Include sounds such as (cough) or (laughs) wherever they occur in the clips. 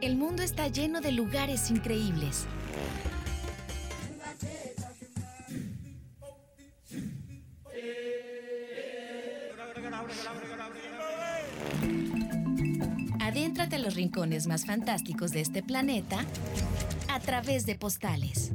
El mundo está lleno de lugares increíbles. Adéntrate a los rincones más fantásticos de este planeta a través de postales.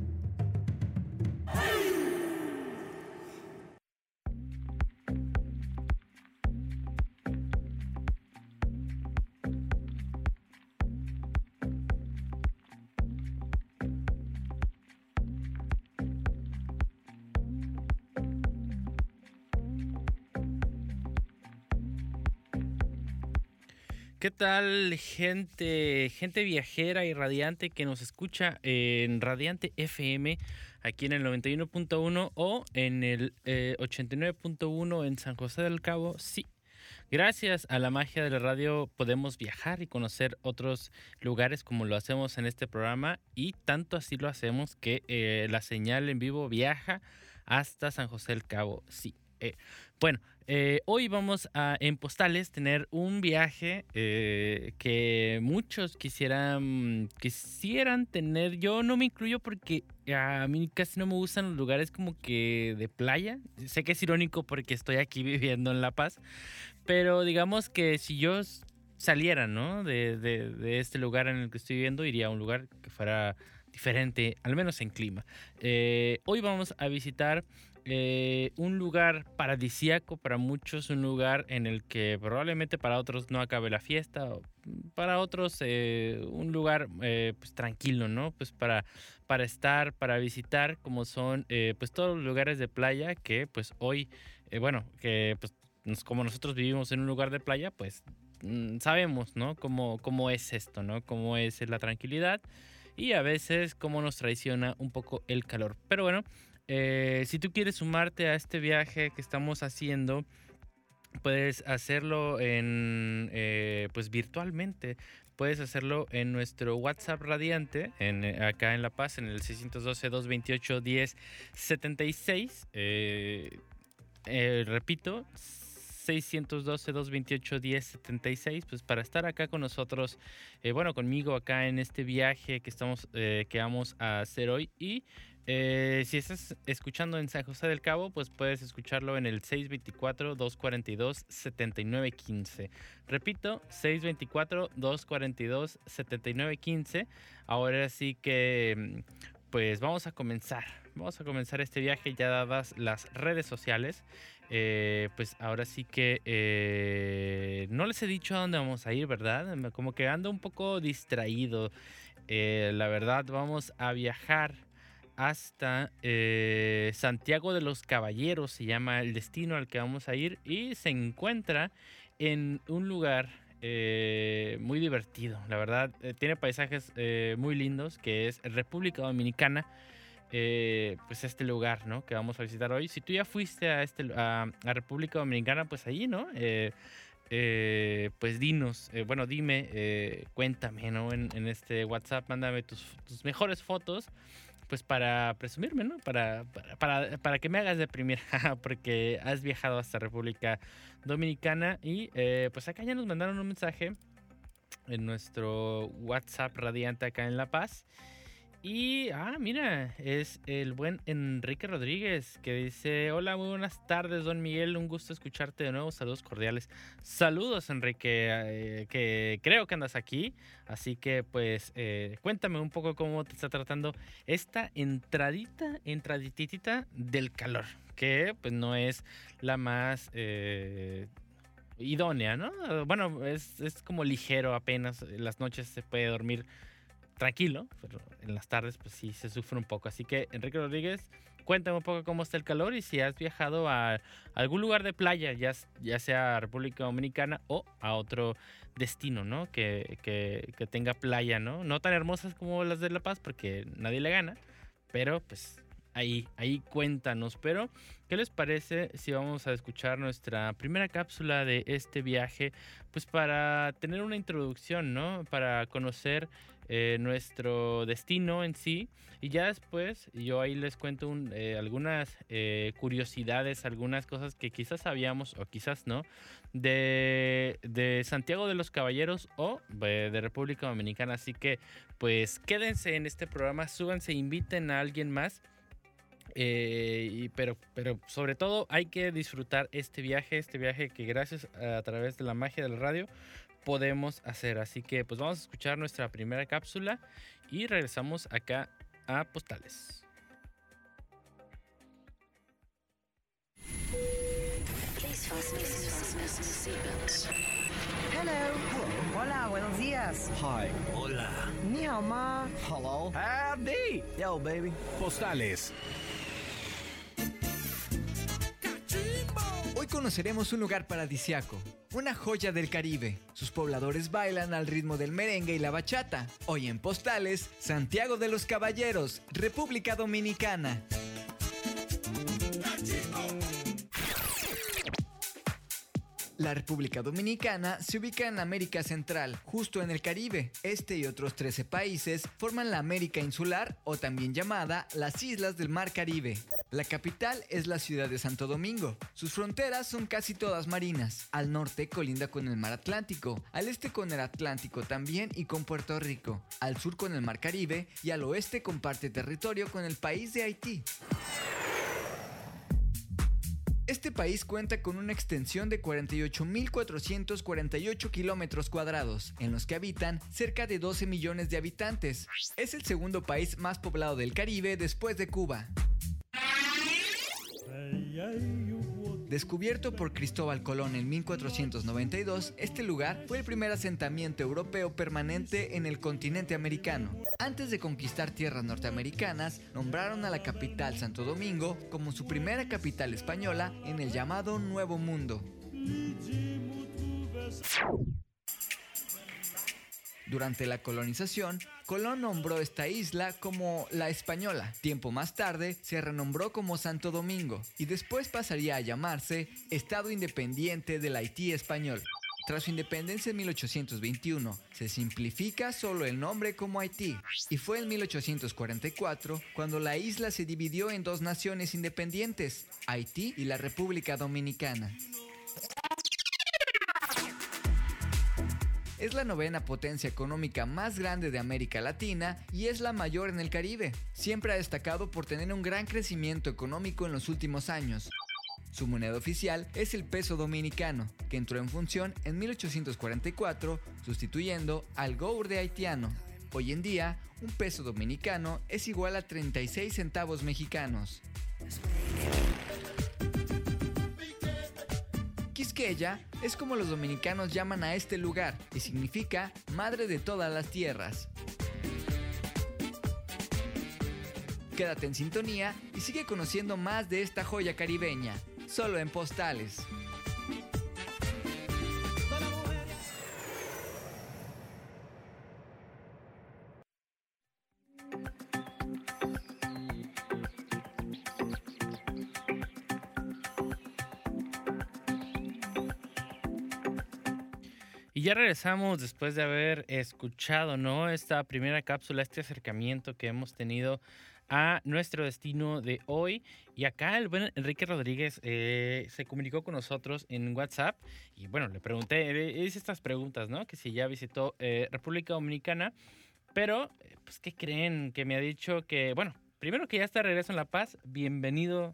Tal, gente, gente viajera y radiante que nos escucha en Radiante FM, aquí en el 91.1 o en el 89.1 en San José del Cabo? Sí. Gracias a la magia de la radio podemos viajar y conocer otros lugares como lo hacemos en este programa y tanto así lo hacemos que eh, la señal en vivo viaja hasta San José del Cabo. Sí. Eh, bueno, eh, hoy vamos a en Postales tener un viaje eh, que muchos quisieran, quisieran tener. Yo no me incluyo porque a mí casi no me gustan los lugares como que de playa. Sé que es irónico porque estoy aquí (laughs) viviendo en La Paz, pero digamos que si yo saliera ¿no? de, de, este lugar en el que estoy viviendo, iría a un lugar que fuera diferente, al menos en clima. Eh, hoy vamos a visitar eh, un lugar paradisíaco para muchos, un lugar en el que probablemente para otros no acabe la fiesta, para otros eh, un lugar eh, pues tranquilo, ¿no? Pues para, para estar, para visitar, como son pues todos los lugares de playa que pues hoy, bueno, que pues como nosotros vivimos en un lugar de playa, pues mm, sabemos, ¿no? Cómo, cómo es esto, ¿no? Cómo es la tranquilidad y a veces cómo nos traiciona un poco el calor. Pero bueno, eh, si tú quieres sumarte a este viaje que estamos haciendo, puedes hacerlo en, eh, pues virtualmente. Puedes hacerlo en nuestro WhatsApp radiante, en, eh, acá en La Paz, en el 612-228-1076. repito, 612-228-1076, pues para estar acá con nosotros, bueno, conmigo acá en este viaje que, estamos, que vamos a hacer hoy y eh, si estás escuchando en San José del Cabo, pues puedes escucharlo en el 624-242-7915. Repito, 624-242-7915. Ahora sí que, pues vamos a comenzar. Vamos a comenzar este viaje ya dadas las redes sociales. Eh, pues ahora sí que eh, no les he dicho a dónde vamos a ir, ¿verdad? Como que ando un poco distraído. la verdad, vamos a viajar hasta eh, Santiago de los Caballeros, se llama el destino al que vamos a ir, y se encuentra en un lugar eh, muy divertido, la verdad, eh, tiene paisajes muy lindos, que es República Dominicana. pues este lugar, ¿no? Que vamos a visitar hoy. Si tú ya fuiste a este a, República Dominicana, pues ahí, ¿no? pues dinos, bueno, dime, cuéntame, ¿no? En, este WhatsApp, mándame tus, tus mejores fotos pues para presumirme, ¿no? Para, para, para, que me hagas deprimir, (laughs) porque has viajado hasta República Dominicana y eh, pues acá ya nos mandaron un mensaje en nuestro WhatsApp radiante acá en La Paz y, ah, mira, es el buen Enrique Rodríguez que dice, hola, muy buenas tardes, don Miguel, un gusto escucharte de nuevo, saludos cordiales. Saludos, Enrique, eh, que creo que andas aquí, así que pues eh, cuéntame un poco cómo te está tratando esta entradita, entraditita del calor, que pues no es la más... Eh, idónea, ¿no? Bueno, es, es como ligero apenas, las noches se puede dormir tranquilo, pero en las tardes pues sí se sufre un poco. Así que Enrique Rodríguez, cuéntame un poco cómo está el calor y si has viajado a algún lugar de playa, ya, ya sea República Dominicana o a otro destino, ¿no? Que, que, que tenga playa, ¿no? No tan hermosas como las de La Paz porque nadie le gana, pero pues ahí, ahí cuéntanos. Pero, ¿qué les parece si vamos a escuchar nuestra primera cápsula de este viaje? Pues para tener una introducción, ¿no? Para conocer eh, nuestro destino en sí. Y ya después yo ahí les cuento eh, algunas eh, curiosidades, algunas cosas que quizás sabíamos o quizás no, de, de Santiago de los Caballeros o de República Dominicana. Así que pues quédense en este programa, súbanse, inviten a alguien más. pero, pero sobre todo hay que disfrutar este viaje, este viaje que gracias a través de la magia del radio podemos hacer. Así que pues vamos a escuchar nuestra primera cápsula y regresamos acá a Postales. Hello. Hola, buenos días. Hi. Hola. Ni hao ma. Hello. Howdy. Yo, baby. Postales. Hoy conoceremos un lugar paradisiaco, una joya del Caribe. Sus pobladores bailan al ritmo del merengue y la bachata. Hoy en Postales, Santiago de los Caballeros, República Dominicana. La República Dominicana se ubica en América Central, justo en el Caribe. Este y otros 13 países forman la América Insular o también llamada las Islas del Mar Caribe. La capital es la ciudad de Santo Domingo. Sus fronteras son casi todas marinas. Al norte colinda con el Mar Atlántico, al este con el Atlántico también y con Puerto Rico, al sur con el Mar Caribe y al oeste comparte territorio con el país de Haití. Este país cuenta con una extensión de 48.448 kilómetros cuadrados, en los que habitan cerca de 12 millones de habitantes. Es el segundo país más poblado del Caribe después de Cuba. Descubierto por Cristóbal Colón en 1492, este lugar fue el primer asentamiento europeo permanente en el continente americano. Antes de conquistar tierras norteamericanas, nombraron a la capital Santo Domingo como su primera capital española en el llamado Nuevo Mundo. Durante la colonización, Colón nombró esta isla como La Española. Tiempo más tarde se renombró como Santo Domingo y después pasaría a llamarse Estado Independiente del Haití Español. Tras su independencia en 1821, se simplifica solo el nombre como Haití, y fue en 1844 cuando la isla se dividió en dos naciones independientes, Haití y la República Dominicana. Es la novena potencia económica más grande de América Latina y es la mayor en el Caribe. Siempre ha destacado por tener un gran crecimiento económico en los últimos años. Su moneda oficial es el peso dominicano, que entró en función en 1844, sustituyendo al gourde haitiano. Hoy en día, un peso dominicano es igual a 36 centavos mexicanos. Quisqueya es como los dominicanos llaman a este lugar y significa madre de todas las tierras. Quédate en sintonía y sigue conociendo más de esta joya caribeña, solo en postales. Ya regresamos después de haber escuchado, ¿no? Esta primera cápsula, este acercamiento que hemos tenido a nuestro destino de hoy. Y acá el buen Enrique Rodríguez eh, se comunicó con nosotros en WhatsApp y bueno, le pregunté, hice estas preguntas, ¿no? Que si ya visitó eh, República Dominicana, pero pues ¿qué creen? Que me ha dicho que, bueno, primero que ya está regreso en La Paz, bienvenido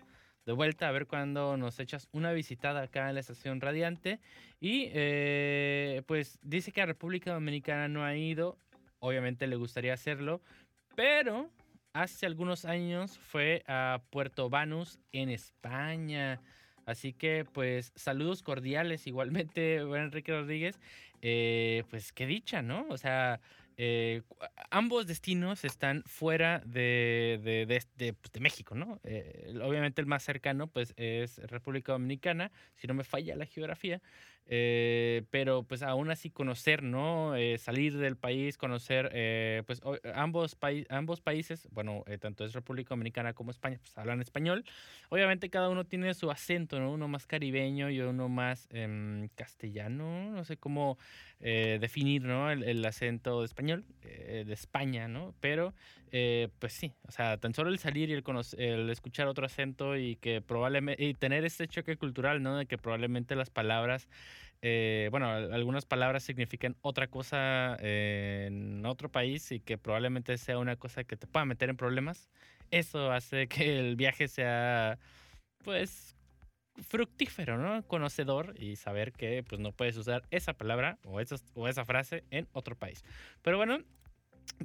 de vuelta a ver cuando nos echas una visitada acá en la estación Radiante. Y eh, pues dice que a República Dominicana no ha ido, obviamente le gustaría hacerlo, pero hace algunos años fue a Puerto Banús en España. Así que pues saludos cordiales igualmente, Enrique Rodríguez. Eh, pues qué dicha, ¿no? O sea, eh, ambos destinos están fuera de, de, de- de, pues, México, ¿no? Eh, obviamente el más cercano pues es República Dominicana, si no me falla la geografía. Eh, pero pues aún así conocer, ¿no? Eh, salir del país, conocer, eh, pues ambos, ambos países, bueno, tanto es República Dominicana como España, pues hablan español. Obviamente cada uno tiene su acento, ¿no? Uno más caribeño y uno más em, castellano, no sé cómo definir, ¿no? El, acento de español de España, ¿no? Pero, pues sí, o sea, tan solo el salir y el, el escuchar otro acento y que probablemente, y tener este choque cultural, ¿no? De que probablemente las palabras eh, bueno, algunas palabras significan otra cosa en otro país y que probablemente sea una cosa que te pueda meter en problemas. Eso hace (laughs) que el viaje sea, pues, fructífero, ¿no? Conocedor y saber que, pues, no puedes usar esa palabra o, o esa frase en otro país. Pero bueno,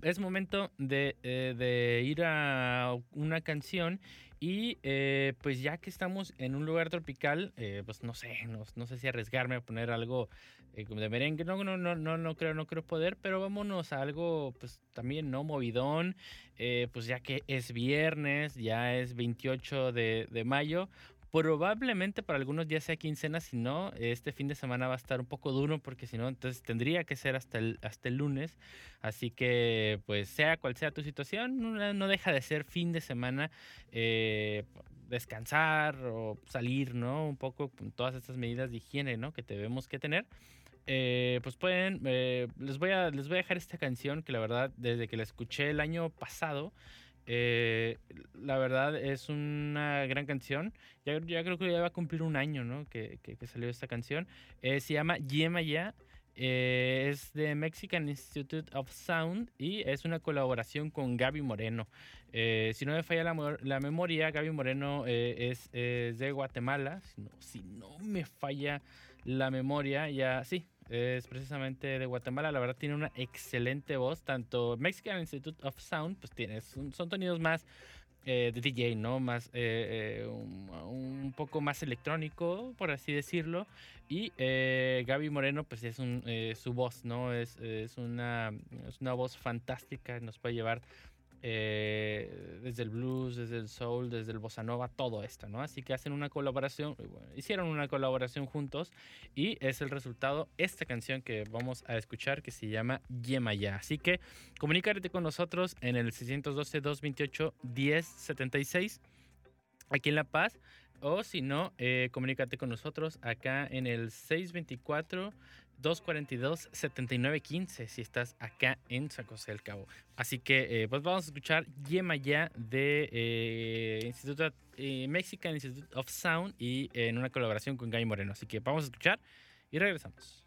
es momento de, eh, de ir a una canción y eh, pues ya que estamos en un lugar tropical, eh, pues no sé, no, sé si arriesgarme a poner algo de merengue, no, no, no, no, no creo, no creo poder, pero vámonos a algo pues también no movidón, pues ya que es viernes, ya es 28 de, de mayo, Probablemente para algunos días sea quincena, si no, este fin de semana va a estar un poco duro porque si no, entonces tendría que ser hasta el, hasta el lunes. Así que, pues sea cual sea tu situación, no, deja de ser fin de semana. Eh, descansar o salir, ¿no? Un poco con todas estas medidas de higiene, ¿no? Que tenemos que tener. Eh, pues pueden, eh, les, voy a, les voy a dejar esta canción que la verdad, desde que la escuché el año pasado, eh, la verdad es una gran canción. Ya, ya, creo que ya va a cumplir un año ¿no? que, que, salió esta canción. Eh, se llama Yema Ya. Eh, es de Mexican Institute of Sound y es una colaboración con Gaby Moreno. si no me falla la, la memoria, Gaby Moreno es, es, de Guatemala. Si no, si no me falla la memoria, ya sí, es precisamente de Guatemala. La verdad tiene una excelente voz. Tanto Mexican Institute of Sound, pues tiene, son, sonidos más eh, de DJ, ¿no? Más, eh, eh, un, poco más electrónico, por así decirlo. Y Gaby Moreno, pues es un, su voz, ¿no? Es, es, una, es una voz fantástica, nos puede llevar eh, desde el blues, desde el soul, desde el bossa nova, todo esto, ¿no? Así que hacen una colaboración, hicieron una colaboración juntos y es el resultado esta canción que vamos a escuchar que se llama Yemaya. Así que comunícate con nosotros en el 612-228-1076 aquí en La Paz o si no, eh, comunícate con nosotros acá en el 624 242-7915 si estás acá en San José del Cabo. Así que eh, pues vamos a escuchar Yema Ya de eh, Instituto eh, Mexican Institute of Sound y en una colaboración con Guy Moreno. Así que vamos a escuchar y regresamos.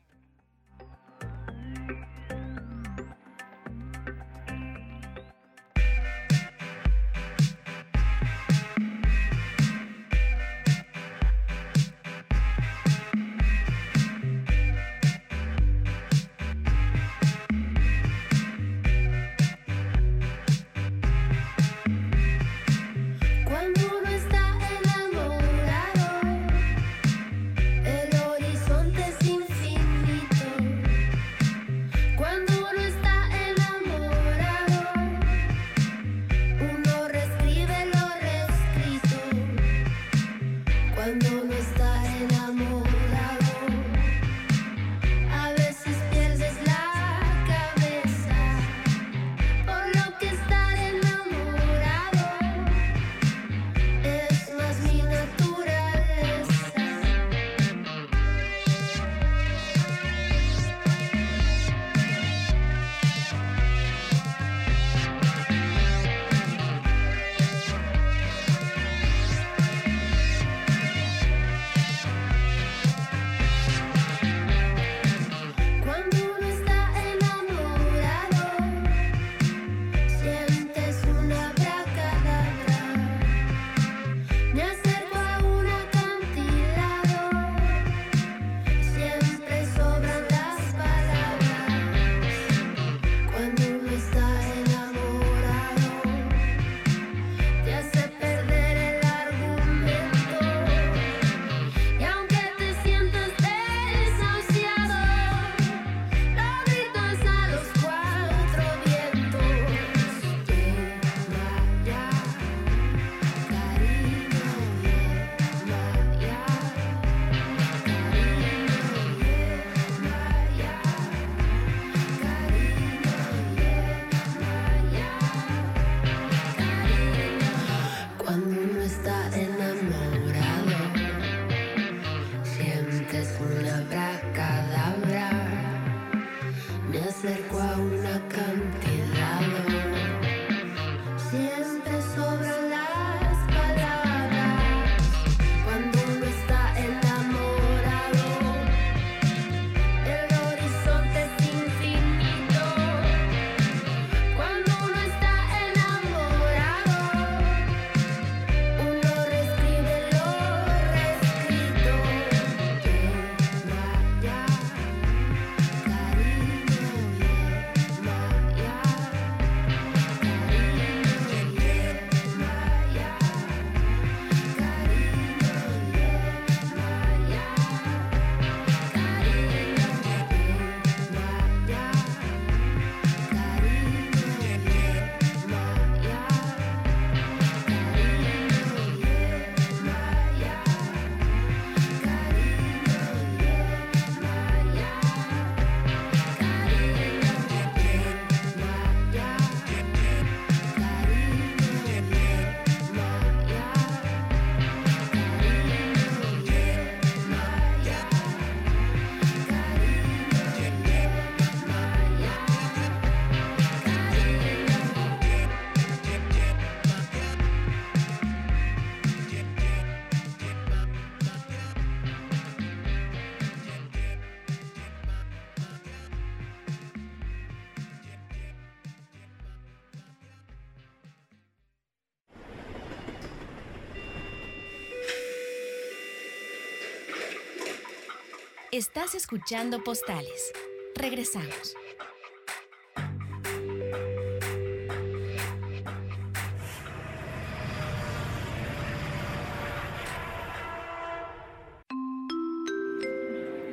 Estás escuchando Postales. Regresamos.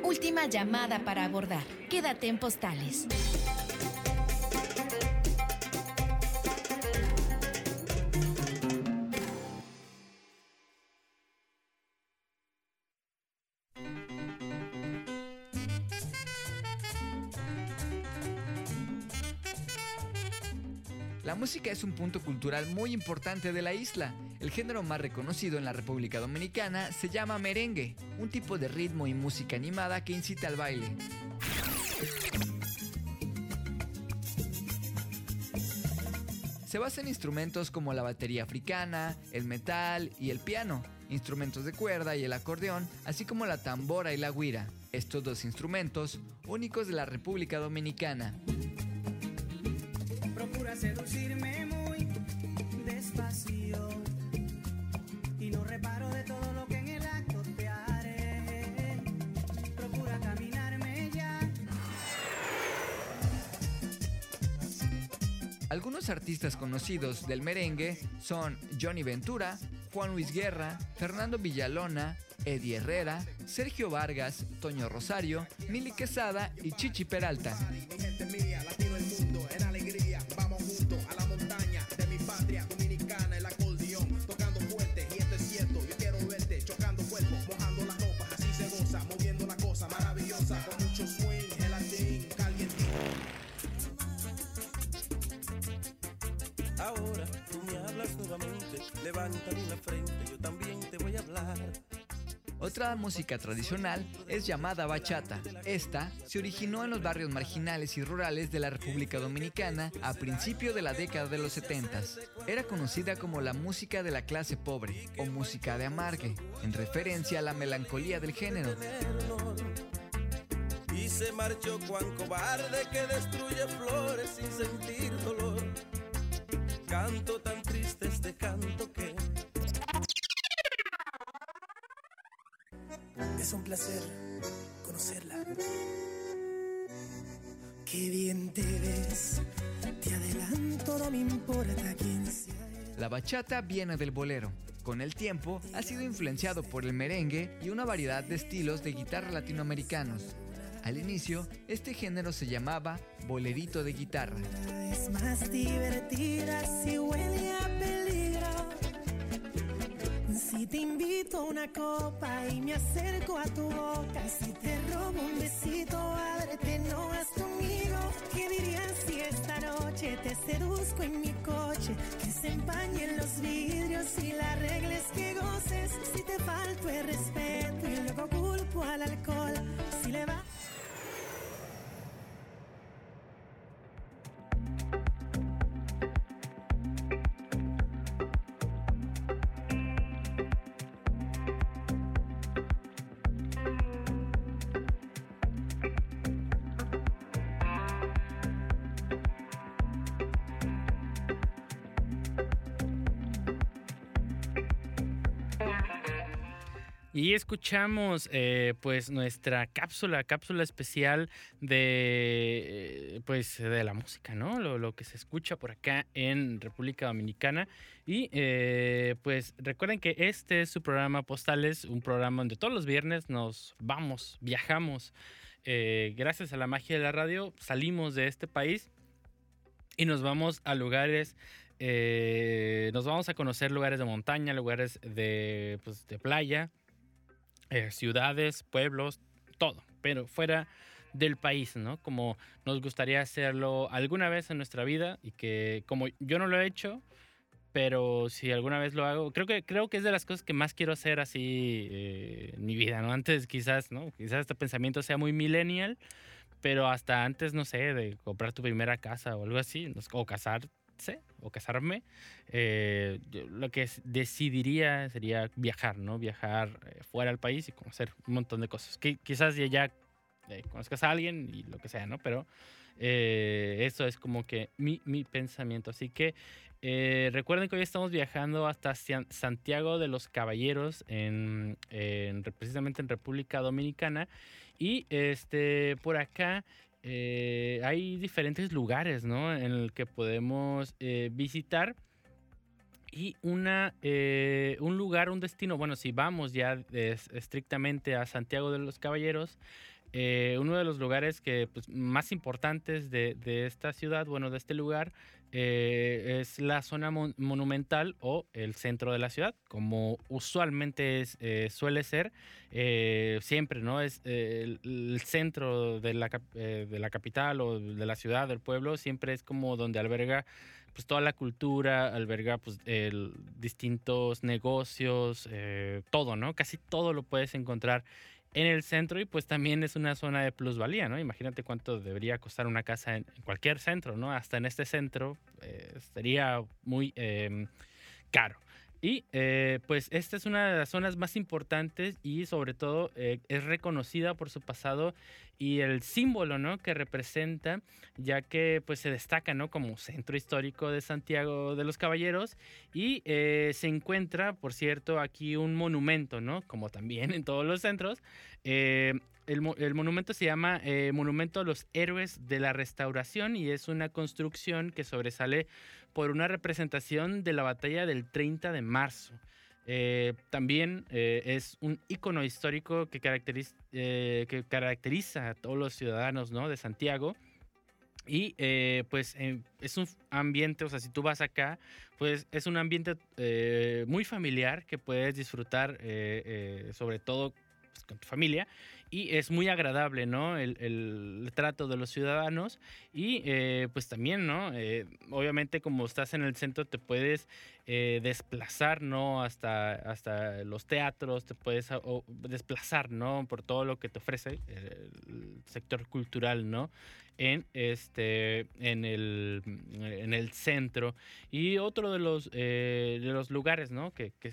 Última llamada para abordar. Quédate en Postales. La música es un punto cultural muy importante de la isla. El género más reconocido en la República Dominicana se llama merengue, un tipo de ritmo y música animada que incita al baile. Se basa en instrumentos como la batería africana, el metal y el piano, instrumentos de cuerda y el acordeón, así como la tambora y la guira, estos dos instrumentos únicos de la República Dominicana. Artistas conocidos del merengue son Johnny Ventura, Juan Luis Guerra, Fernando Villalona, Eddie Herrera, Sergio Vargas, Toño Rosario, Mili Quesada y Chichi Peralta. Nuevamente, levántame la frente, yo también te voy a hablar. Otra música tradicional es llamada bachata. Esta se originó en los barrios marginales y rurales de la República Dominicana a principio de la década de los 70. Era conocida como la música de la clase pobre o música de amargue, en referencia a la melancolía del género. Y se marchó Juan cobarde que destruye flores sin sentir dolor. Canto tan triste este canto que Es un placer conocerla. Qué bien te ves. Te adelanto, no me importa quién sea. La bachata viene del bolero. Con el tiempo ha sido influenciado por el merengue y una variedad de estilos de guitarra latinoamericanos. Al inicio, este género se llamaba bolerito de guitarra. Es más divertida si huele a peligro. Si te invito a una copa y me acerco a tu boca, si te robo un besito, ábrete, no vas conmigo. ¿Qué dirías si esta noche te seduzco en mi coche? Que se empañen los vidrios y la regla es que goces. Si te falto el respeto y luego culpo al alcohol, si le va. Y escuchamos eh, pues nuestra cápsula, cápsula especial de eh, pues de la música, ¿no? Lo, lo que se escucha por acá en República Dominicana. Y eh, pues recuerden que este es su programa Postales, un programa donde todos los viernes nos vamos, viajamos. eh, gracias a la magia de la radio, salimos de este país y nos vamos a lugares nos vamos a conocer lugares de montaña, lugares de, pues, de playa, eh, ciudades, pueblos, todo, pero fuera del país, ¿no? Como nos gustaría hacerlo alguna vez en nuestra vida y que como yo no lo he hecho, pero si alguna vez lo hago, creo que creo que es de las cosas que más quiero hacer así eh, en mi vida, ¿no? Antes quizás, ¿no? Quizás este pensamiento sea muy millennial, pero hasta antes, no sé, de comprar tu primera casa o algo así, no sé, o casarme, eh, lo que decidiría sería viajar, ¿no? Viajar eh, fuera del país y conocer un montón de cosas. Que quizás ya, eh, conozcas a alguien y lo que sea, ¿no? Pero eso es como que mi, mi pensamiento. Así que recuerden que hoy estamos viajando hasta Santiago de los Caballeros, en- precisamente en República Dominicana. Y este, por acá eh, hay diferentes lugares, ¿no? En el que podemos eh, visitar. Y una, eh, un lugar, un destino, bueno, si vamos ya es- estrictamente a Santiago de los Caballeros, eh, uno de los lugares que, pues, más importantes de, esta ciudad, bueno, de este lugar, eh, es la zona mon- monumental o el centro de la ciudad, como usualmente eh, suele ser, siempre, ¿no? Es el, el centro de la, de la capital o de la ciudad, del pueblo, siempre es como donde alberga pues toda la cultura, alberga pues el- distintos negocios, todo, ¿no? Casi todo lo puedes encontrar en el centro y pues también es una zona de plusvalía, ¿no? Imagínate cuánto debería costar una casa en, cualquier centro, ¿no? Hasta en este centro eh, sería muy eh, caro. Y eh, pues esta es una de las zonas más importantes y sobre todo eh, es reconocida por su pasado y el símbolo, ¿no? Que representa, ya que pues se destaca, ¿no? Como centro histórico de Santiago de los Caballeros y eh, se encuentra, por cierto, aquí un monumento, ¿no? Como también en todos los centros. Eh, el, el monumento se llama Monumento a los Héroes de la Restauración y es una construcción que sobresale por una representación de la batalla del 30 de marzo. Eh, también eh, es un icono histórico que, caracteriza, eh, que caracteriza a todos los ciudadanos ¿no? de Santiago. Y eh, pues eh, es un ambiente, o sea, si tú vas acá, pues es un ambiente eh, muy familiar que puedes disfrutar, eh, sobre todo con tu familia. Y es muy agradable, ¿no? El, trato de los ciudadanos. Y eh, pues también, ¿no? Eh, obviamente como estás en el centro te puedes eh, desplazar, ¿no? Hasta, hasta los teatros, te puedes desplazar, ¿no? Por todo lo que te ofrece el sector cultural, ¿no? En, este, en, el, en el centro. Y otro de los, de los lugares, ¿no? Que, que,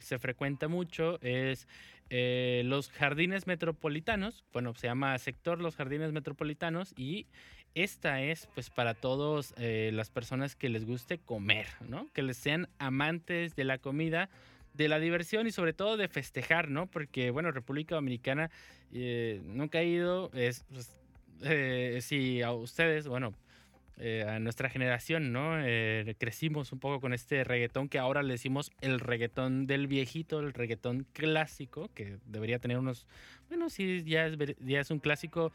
se frecuenta mucho es eh, los jardines metropolitanos. Bueno, se llama sector Los Jardines Metropolitanos y esta es pues para todos eh, las personas que les guste comer, ¿no? Que les sean amantes de la comida, de la diversión y sobre todo de festejar, ¿no? Porque, bueno, República Dominicana eh, nunca ha ido, es, pues, eh, si a ustedes, bueno, eh, a nuestra generación, ¿no? Eh, crecimos un poco con este reggaetón que ahora le decimos el reggaetón del viejito, el reggaetón clásico, que debería tener unos, bueno, sí, ya es, ya es un clásico.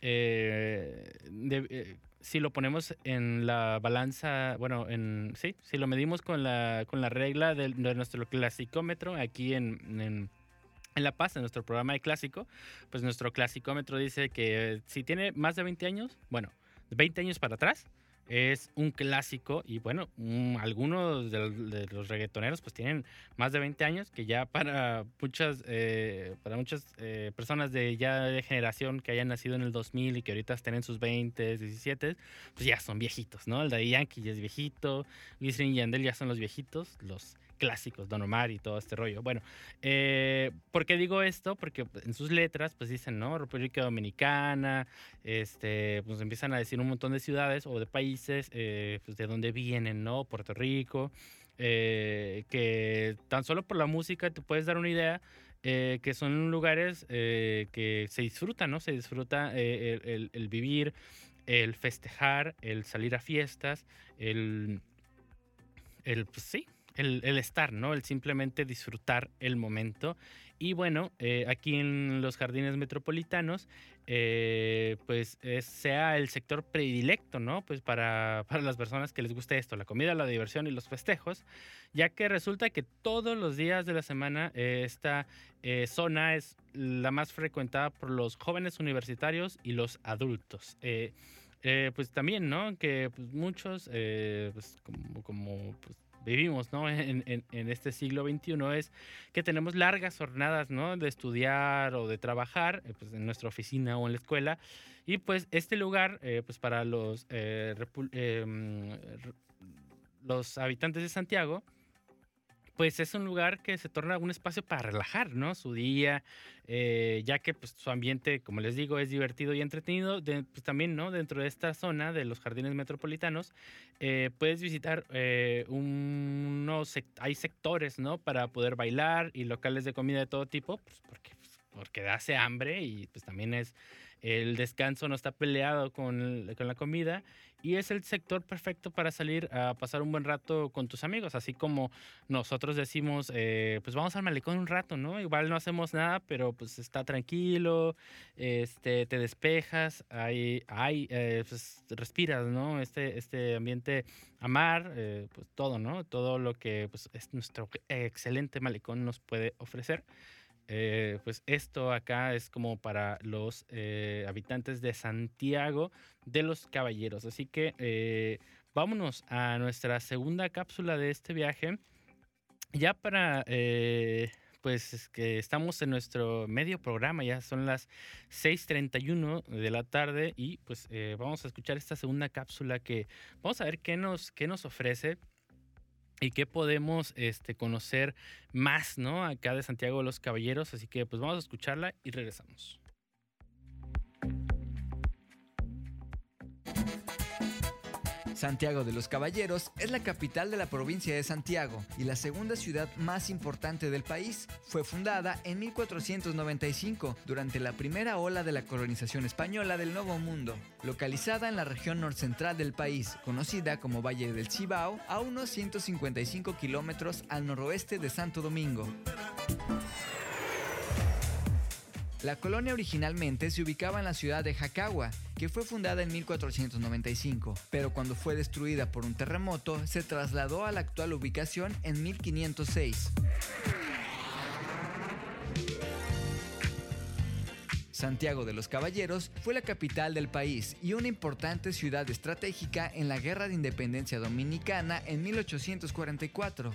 eh, eh, si lo ponemos en la balanza, bueno, en sí, si lo medimos con la, con la regla de, nuestro clasicómetro aquí en, en, en La Paz, en nuestro programa de clásico, pues nuestro clasicómetro dice que eh, si tiene más de 20 años, bueno, 20 años para atrás, es un clásico y bueno, mm, algunos de, de los reggaetoneros pues tienen más de 20 años que ya para muchas, eh, para muchas eh, personas de ya de generación que hayan nacido en el 2000 y que ahorita estén en sus 20, 17, pues ya son viejitos, ¿no? El de Yankee ya es viejito, Wisin y Yandel ya son los viejitos, los clásicos, Don Omar y todo este rollo. Bueno, eh, ¿por qué digo esto? Porque en sus letras pues dicen, ¿no? República Dominicana, este, pues empiezan a decir un montón de ciudades o de países eh, pues de donde vienen, ¿no? Puerto Rico, eh, que tan solo por la música te puedes dar una idea eh, que son lugares que se disfrutan, ¿no? Se disfruta el, el- el vivir, el festejar, el salir a fiestas, el, el pues sí, el, el estar, ¿no? El simplemente disfrutar el momento. Y bueno, eh, aquí en los jardines metropolitanos, eh, pues es- sea el sector predilecto, ¿no? Pues para, para las personas que les guste esto, la comida, la diversión y los festejos, ya que resulta que todos los días de la semana eh, esta eh, zona es la más frecuentada por los jóvenes universitarios y los adultos. Eh, eh, pues también, ¿no? Que pues, muchos, pues como, como, pues, vivimos, ¿no? En, en- en este siglo XXI es que tenemos largas jornadas, ¿no? De estudiar o de trabajar, eh, pues en nuestra oficina o en la escuela. Y pues este lugar, eh, pues para los, eh, re- los habitantes de Santiago, pues es un lugar que se torna un espacio para relajar, ¿no? Su día, eh, ya que pues, su ambiente, como les digo, es divertido y entretenido. Pues, también, ¿no? Dentro de esta zona de los jardines metropolitanos, eh, puedes visitar eh, unos, hay sectores, ¿no? Para poder bailar y locales de comida de todo tipo, pues, porque, porque hace hambre y pues también es el descanso no está peleado con, con la comida y es el sector perfecto para salir a pasar un buen rato con tus amigos, así como nosotros decimos, eh, pues vamos al malecón un rato, ¿no? Igual no hacemos nada, pero pues está tranquilo, este, te despejas, hay, hay, eh, pues respiras, ¿no? Este, este ambiente amar, eh, pues todo, ¿no? Todo lo que pues, es nuestro excelente malecón nos puede ofrecer. Eh, pues esto acá es como para los eh, habitantes de Santiago de los Caballeros. Así que eh, vámonos a nuestra segunda cápsula de este viaje. Ya para, pues es que estamos en nuestro medio programa, ya son las 6.31 de la tarde y pues vamos a escuchar esta segunda cápsula que vamos a ver qué nos, qué nos ofrece y qué podemos este, conocer más, ¿no? Acá de Santiago de los Caballeros. Así que pues vamos a escucharla y regresamos. Santiago de los Caballeros es la capital de la provincia de Santiago y la segunda ciudad más importante del país. Fue fundada en 1495 durante la primera ola de la colonización española del Nuevo Mundo, localizada en la región norcentral del país, conocida como Valle del Cibao, a unos 155 kilómetros al noroeste de Santo Domingo. La colonia originalmente se ubicaba en la ciudad de Jacagua, que fue fundada en 1495, pero cuando fue destruida por un terremoto se trasladó a la actual ubicación en 1506. Santiago de los Caballeros fue la capital del país y una importante ciudad estratégica en la Guerra de Independencia Dominicana en 1844.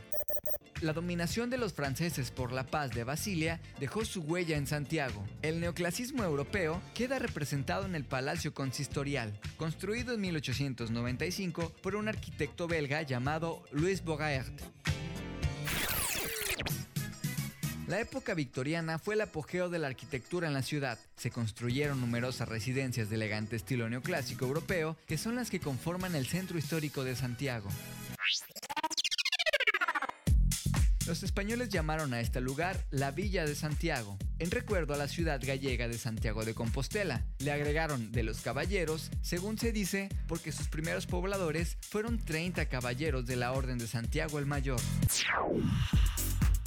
La dominación de los franceses por la paz de Basilia dejó su huella en Santiago. El neoclasismo europeo queda representado en el Palacio Consistorial, construido en 1895 por un arquitecto belga llamado Louis Bogaert. La época victoriana fue el apogeo de la arquitectura en la ciudad. Se construyeron numerosas residencias de elegante estilo neoclásico europeo, que son las que conforman el centro histórico de Santiago. Los españoles llamaron a este lugar la Villa de Santiago, en recuerdo a la ciudad gallega de Santiago de Compostela. Le agregaron de los caballeros, según se dice, porque sus primeros pobladores fueron 30 caballeros de la Orden de Santiago el Mayor.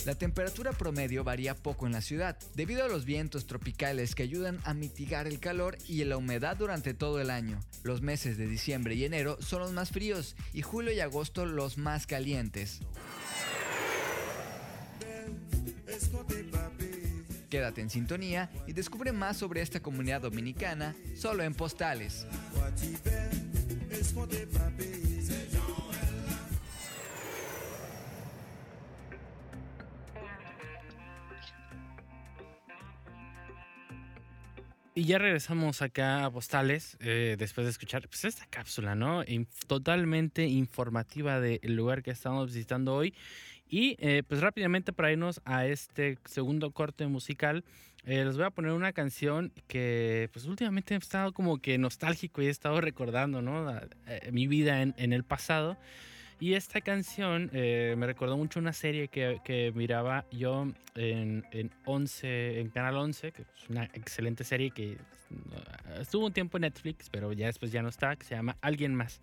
La temperatura promedio varía poco en la ciudad, debido a los vientos tropicales que ayudan a mitigar el calor y la humedad durante todo el año. Los meses de diciembre y enero son los más fríos y julio y agosto los más calientes. Quédate en sintonía y descubre más sobre esta comunidad dominicana solo en Postales. Y ya regresamos acá a Postales eh, después de escuchar pues, esta cápsula, ¿no? Totalmente informativa del lugar que estamos visitando hoy. Y eh, pues rápidamente para irnos a este segundo corte musical, eh, les voy a poner una canción que pues últimamente he estado como que nostálgico y he estado recordando, ¿no? Eh, mi vida en, en el pasado. Y esta canción eh, me recordó mucho una serie que, que miraba yo en, en 11, en Canal 11, que es una excelente serie que eh, estuvo un tiempo en Netflix, pero ya después ya no está, que se llama Alguien Más.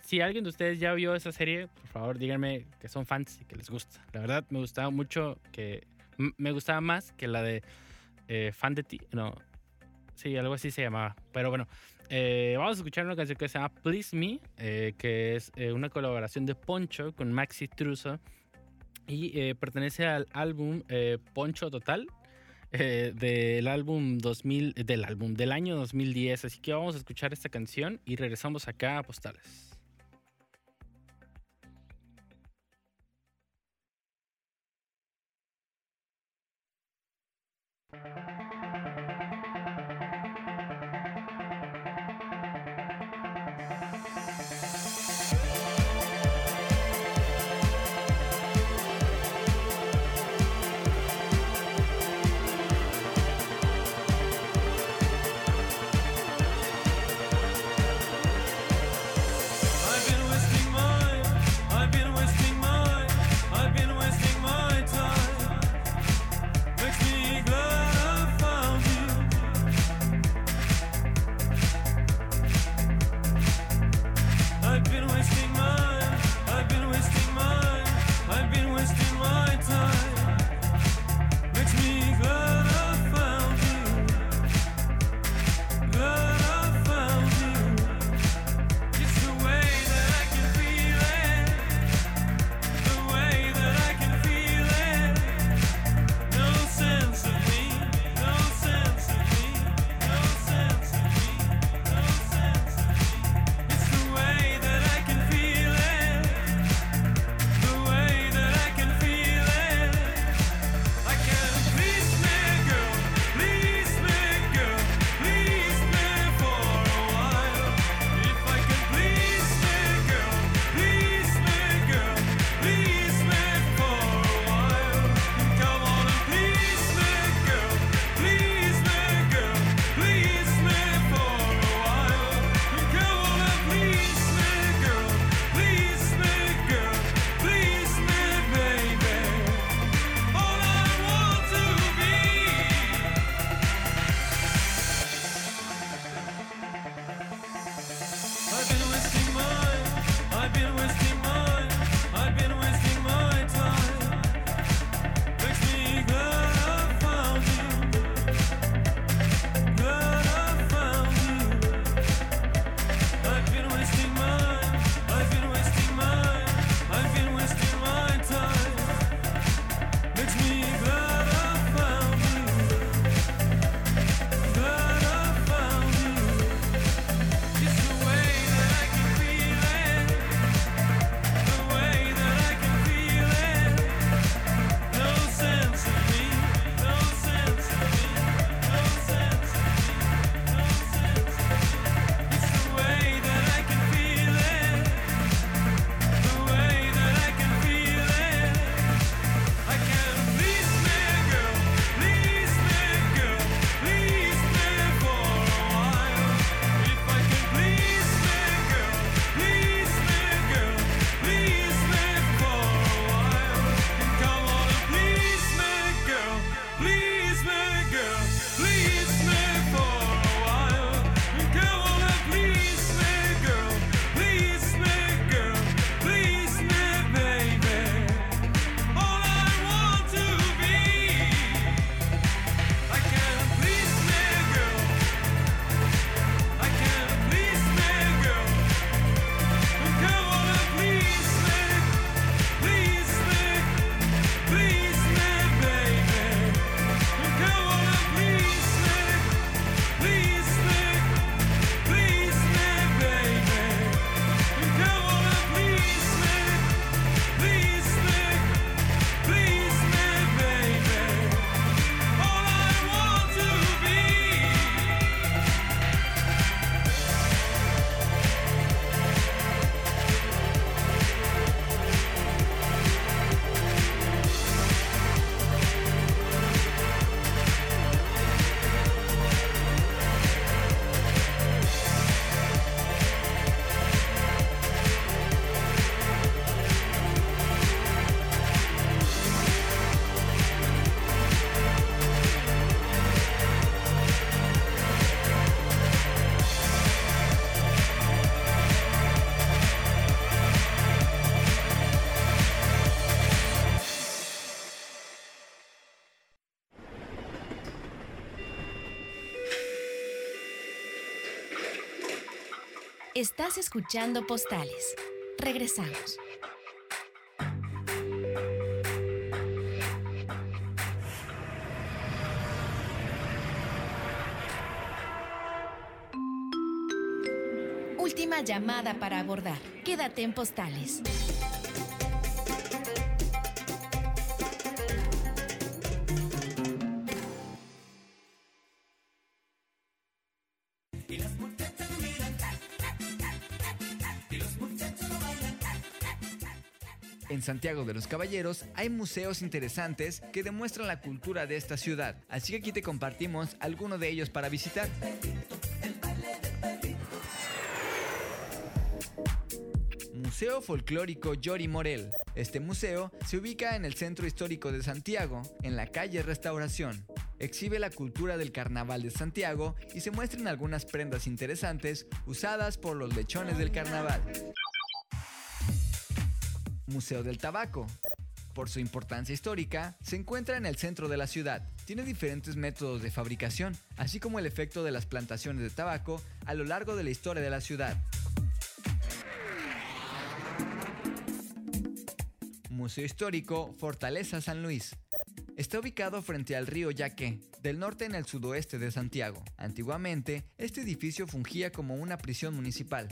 Si alguien de ustedes ya vio esa serie, por favor díganme que son fans y que les gusta. La verdad me gustaba mucho, que me gustaba más que la de eh, Fan de ti, no, sí, algo así se llamaba. Pero bueno, eh, vamos a escuchar una canción que se llama Please Me, eh, que es eh, una colaboración de Poncho con Maxi Truso y pertenece al álbum Poncho Total del álbum 2000, del álbum del año 2010. Así que vamos a escuchar esta canción y regresamos acá a Postales. Estás escuchando Postales. Regresamos. Última llamada para abordar. Quédate en Postales. Santiago de los Caballeros hay museos interesantes que demuestran la cultura de esta ciudad, así que aquí te compartimos algunos de ellos para visitar. Museo Folclórico Yori Morel. Este museo se ubica en el centro histórico de Santiago, en la calle Restauración. Exhibe la cultura del carnaval de Santiago y se muestran algunas prendas interesantes usadas por los lechones del carnaval. Museo del Tabaco. Por su importancia histórica, se encuentra en el centro de la ciudad. Tiene diferentes métodos de fabricación, así como el efecto de las plantaciones de tabaco a lo largo de la historia de la ciudad. Museo Histórico Fortaleza San Luis. Está ubicado frente al río Yaque, del norte en el sudoeste de Santiago. Antiguamente, este edificio fungía como una prisión municipal.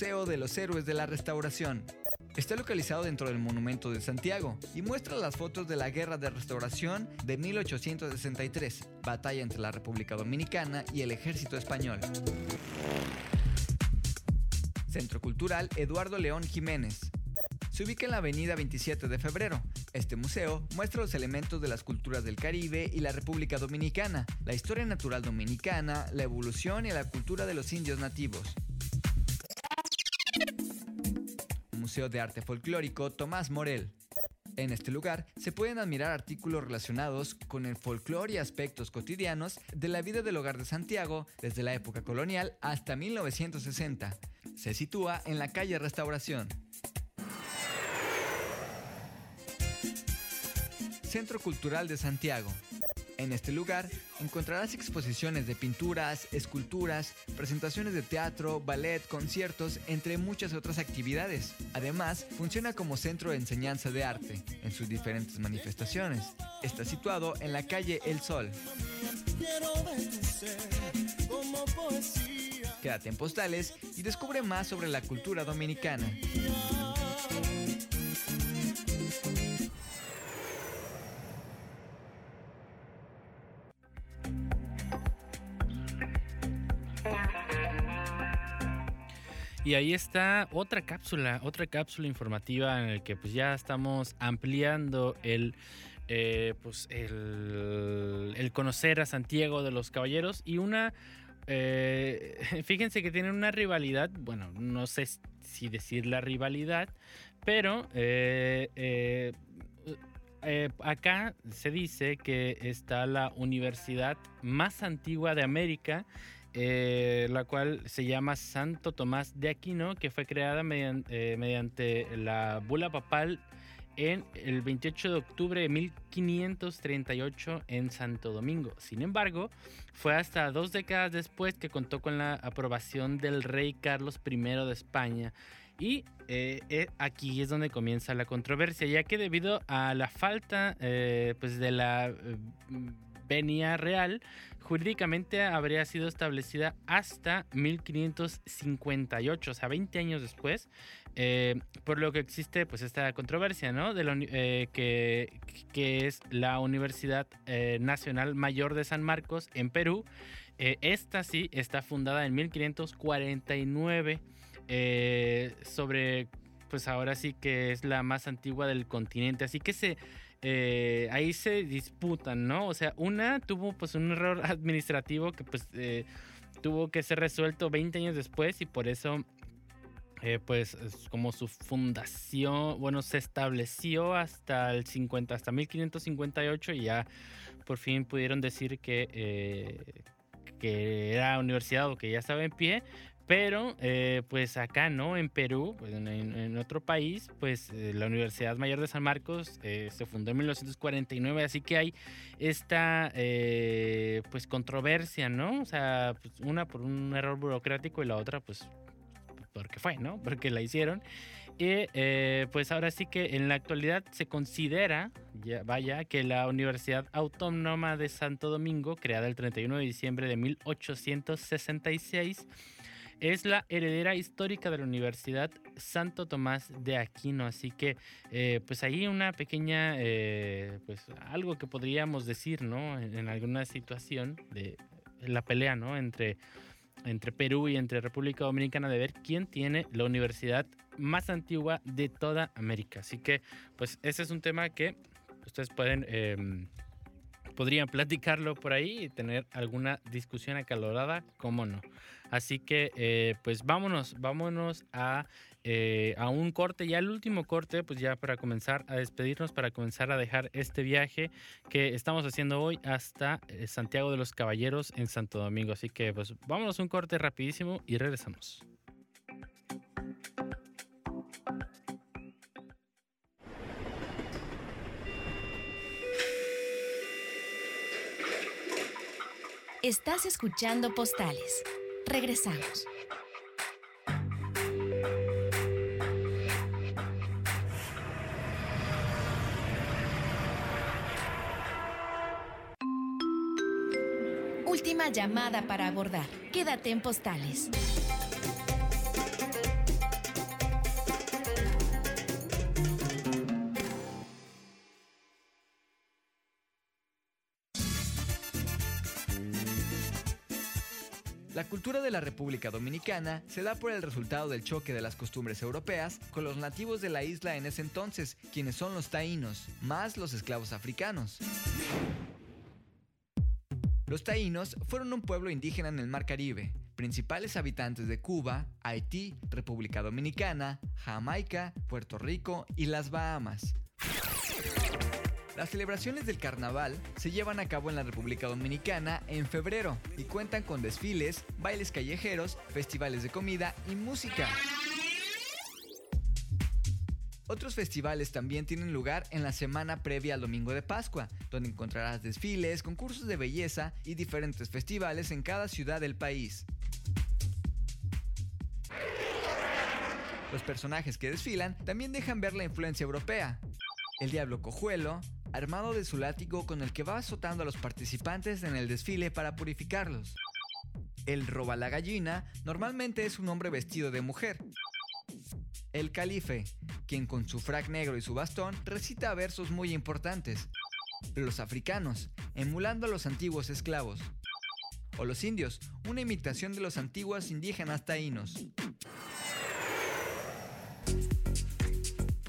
Museo de los Héroes de la Restauración. Está localizado dentro del Monumento de Santiago y muestra las fotos de la Guerra de Restauración de 1863, batalla entre la República Dominicana y el Ejército Español. Centro Cultural Eduardo León Jiménez. Se ubica en la avenida 27 de febrero. Este museo muestra los elementos de las culturas del Caribe y la República Dominicana, la historia natural dominicana, la evolución y la cultura de los indios nativos. Museo de Arte Folclórico Tomás Morel. En este lugar se pueden admirar artículos relacionados con el folclore y aspectos cotidianos de la vida del hogar de Santiago desde la época colonial hasta 1960. Se sitúa en la calle Restauración. Centro Cultural de Santiago. En este lugar encontrarás exposiciones de pinturas, esculturas, presentaciones de teatro, ballet, conciertos, entre muchas otras actividades. Además, funciona como centro de enseñanza de arte en sus diferentes manifestaciones. Está situado en la calle El Sol. Quédate en postales y descubre más sobre la cultura dominicana. Y ahí está otra cápsula, otra cápsula informativa en la que pues ya estamos ampliando el, eh, pues el, el conocer a Santiago de los Caballeros y una, eh, (laughs) fíjense que tienen una rivalidad, bueno, no sé si decir la rivalidad, pero eh, acá se dice que está la universidad más antigua de América, eh, la cual se llama Santo Tomás de Aquino, que fue creada median- eh, mediante la bula papal en el 28 de octubre de 1538 en Santo Domingo. Sin embargo, fue hasta dos décadas después que contó con la aprobación del rey Carlos I de España. Y eh, aquí es donde comienza la controversia, ya que debido a la falta pues de la venia real, jurídicamente habría sido establecida hasta 1558, o sea, 20 años después, eh, por lo que existe pues esta controversia, ¿no? De la eh, que, que es la Universidad eh, Nacional Mayor de San Marcos en Perú. Esta sí está fundada en 1549 eh, sobre, pues ahora sí que es la más antigua del continente, así que se... eh, ahí se disputan, ¿no? O sea, una tuvo pues un error (laughs) administrativo que pues eh, tuvo que ser resuelto 20 años después y por eso eh, pues es como su fundación, bueno, se estableció hasta el 50, hasta 1558 y ya por fin pudieron decir que, eh, que era universidad o que ya estaba en pie, Pero, eh, pues acá, ¿no? En Perú, pues, en, otro país, pues eh, la Universidad Mayor de San Marcos eh, se fundó en 1949, así que hay esta, pues, controversia, ¿no? O sea, pues, una por un error burocrático y la otra, pues, porque fue, ¿no? (laughs) Porque la hicieron. Y pues ahora sí que en la actualidad se considera, ya, vaya, que la Universidad Autónoma de Santo Domingo, creada el 31 de diciembre de 1866, es la heredera histórica de la Universidad Santo Tomás de Aquino. Así que, eh, pues ahí una pequeña, eh, pues algo que podríamos decir, ¿no? En, alguna situación de la pelea, ¿no? Entre, entre Perú y entre República Dominicana de ver quién tiene la universidad más antigua de toda América. Así que, pues ese es un tema que ustedes pueden... em, podrían platicarlo por ahí y tener alguna discusión acalorada, cómo no. Así que, eh, pues vámonos, vámonos a, eh, a un corte, ya el último corte, pues ya para comenzar a despedirnos, para comenzar a dejar este viaje que estamos haciendo hoy hasta eh, Santiago de los Caballeros en Santo Domingo. Así que, pues vámonos un corte rapidísimo y regresamos. Estás escuchando Postales. Regresamos. Última llamada para abordar. Quédate en Postales. Cultura de la República Dominicana se da por el resultado del choque de las costumbres europeas con los nativos de la isla en ese entonces, quienes son los taínos, más los esclavos africanos. Los taínos fueron un pueblo indígena en el Mar Caribe, principales habitantes de Cuba, Haití, República Dominicana, Jamaica, Puerto Rico y las Bahamas. Las celebraciones del carnaval se llevan a cabo en la República Dominicana en febrero y cuentan con desfiles, bailes callejeros, festivales de comida y música. Otros festivales también tienen lugar en la semana previa al domingo de Pascua, donde encontrarás desfiles, concursos de belleza y diferentes festivales en cada ciudad del país. Los personajes que desfilan también dejan ver la influencia europea. El diablo cojuelo, armado de su látigo con el que va azotando a los participantes en el desfile para purificarlos. El roba la gallina normalmente es un hombre vestido de mujer. El calife, quien con su frac negro y su bastón recita versos muy importantes. Los africanos, emulando a los antiguos esclavos. O los indios, una imitación de los antiguos indígenas taínos.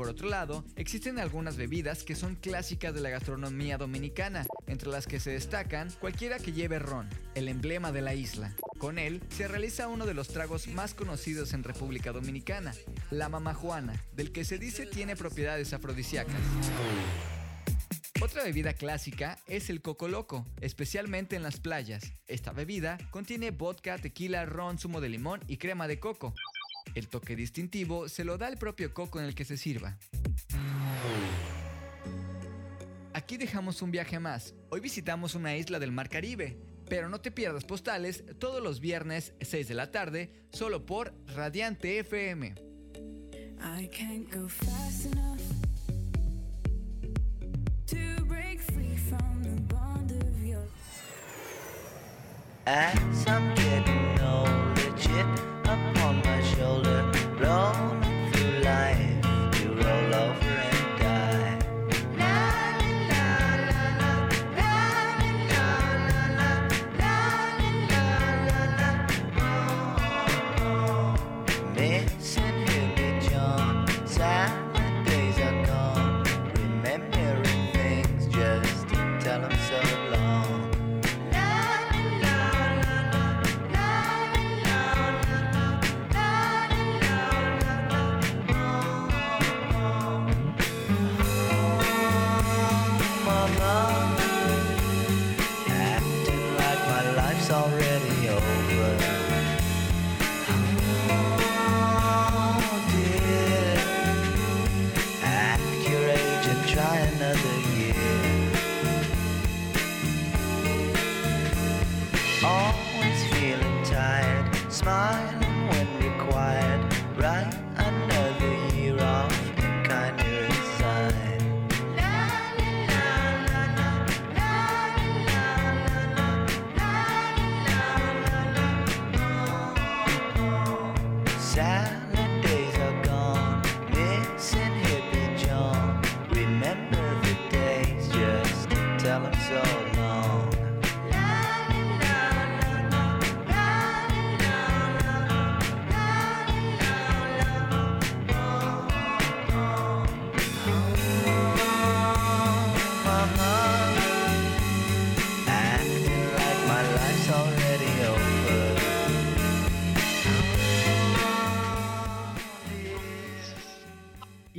Por otro lado, existen algunas bebidas que son clásicas de la gastronomía dominicana, entre las que se destacan cualquiera que lleve ron, el emblema de la isla. Con él se realiza uno de los tragos más conocidos en República Dominicana, la mamajuana, del que se dice tiene propiedades afrodisíacas. Otra bebida clásica es el coco loco, especialmente en las playas. Esta bebida contiene vodka, tequila, ron, zumo de limón y crema de coco. El toque distintivo se lo da el propio coco en el que se sirva. Aquí dejamos un viaje más. Hoy visitamos una isla del Mar Caribe. Pero no te pierdas postales todos los viernes 6 de la tarde, solo por Radiante FM. I can't go fast enough to break free from the bond of your Não.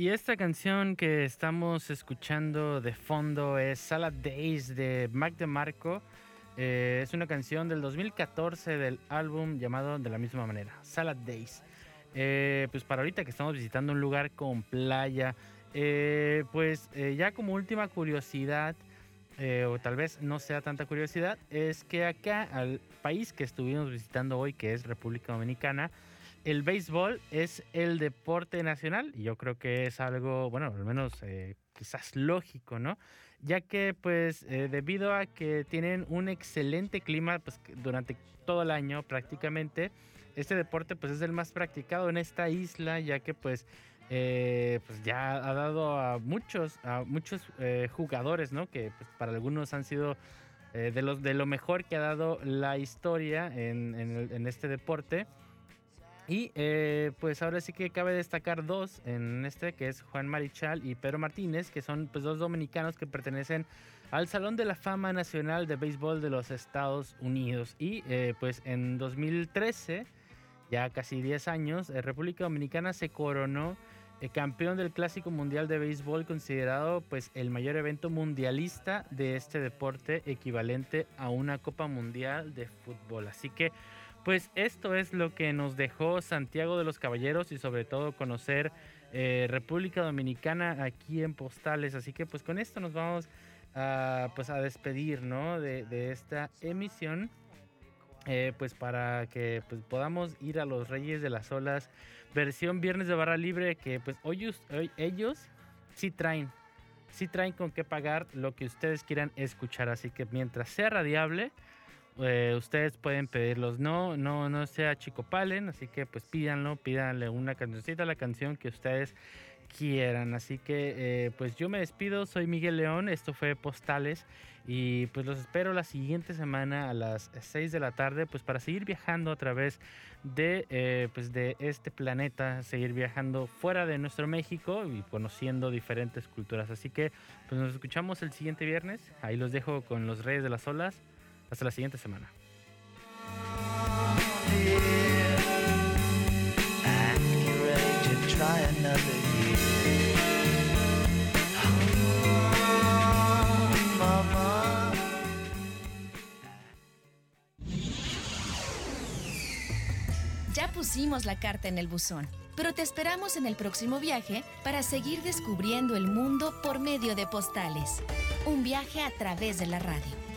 Y esta canción que estamos escuchando de fondo es Salad Days de Mac DeMarco. Eh, es una canción del 2014 del álbum llamado de la misma manera, Salad Days. Eh, pues para ahorita que estamos visitando un lugar con playa, eh, pues eh, ya como última curiosidad, o tal vez no sea tanta curiosidad, es que acá al país que estuvimos visitando hoy, que es República Dominicana, el béisbol es el deporte nacional y yo creo que es algo, bueno, al menos eh, quizás lógico, ¿no? Ya que pues eh, debido a que tienen un excelente clima pues, durante todo el año prácticamente, este deporte pues es el más practicado en esta isla ya que pues eh, pues ya ha dado a muchos a muchos eh, jugadores no que pues, para algunos han sido de los de lo mejor que ha dado la historia en, en este deporte y eh, pues ahora sí que cabe destacar dos en este, que es Juan Marichal y Pedro Martínez, que son pues dos dominicanos que pertenecen al Salón de la Fama Nacional de Béisbol de los Estados Unidos. Y eh, pues en 2013, ya casi 10 años, eh, República Dominicana se coronó eh, campeón del Clásico Mundial de Béisbol, considerado pues el mayor evento mundialista de este deporte, equivalente a una Copa Mundial de Fútbol. Así que pues esto es lo que nos dejó Santiago de los Caballeros y sobre todo conocer eh, República Dominicana aquí en Postales. Así que pues con esto nos vamos a, pues a despedir ¿no? de, esta emisión. eh, pues para que pues, podamos ir a los Reyes de las Olas versión Viernes de Barra Libre que pues hoy, ellos sí traen sí traen con qué pagar lo que ustedes quieran escuchar así que mientras sea radiable eh, ustedes pueden pedirlos. No, no, no sea Chico Palen, así que pues pídanlo, pídanle una cancioncita la canción que ustedes quieran. Así que eh, pues yo me despido, soy Miguel León, esto fue Postales y pues los espero la siguiente semana a las 6 de la tarde pues para seguir viajando a través de, eh, pues de este planeta, seguir viajando fuera de nuestro México y conociendo diferentes culturas. Así que pues nos escuchamos el siguiente viernes, ahí los dejo con los Reyes de las Olas. Hasta la siguiente semana. Pusimos la carta en el buzón, pero te esperamos en el próximo viaje para seguir descubriendo el mundo por medio de postales. Un viaje a través de la radio.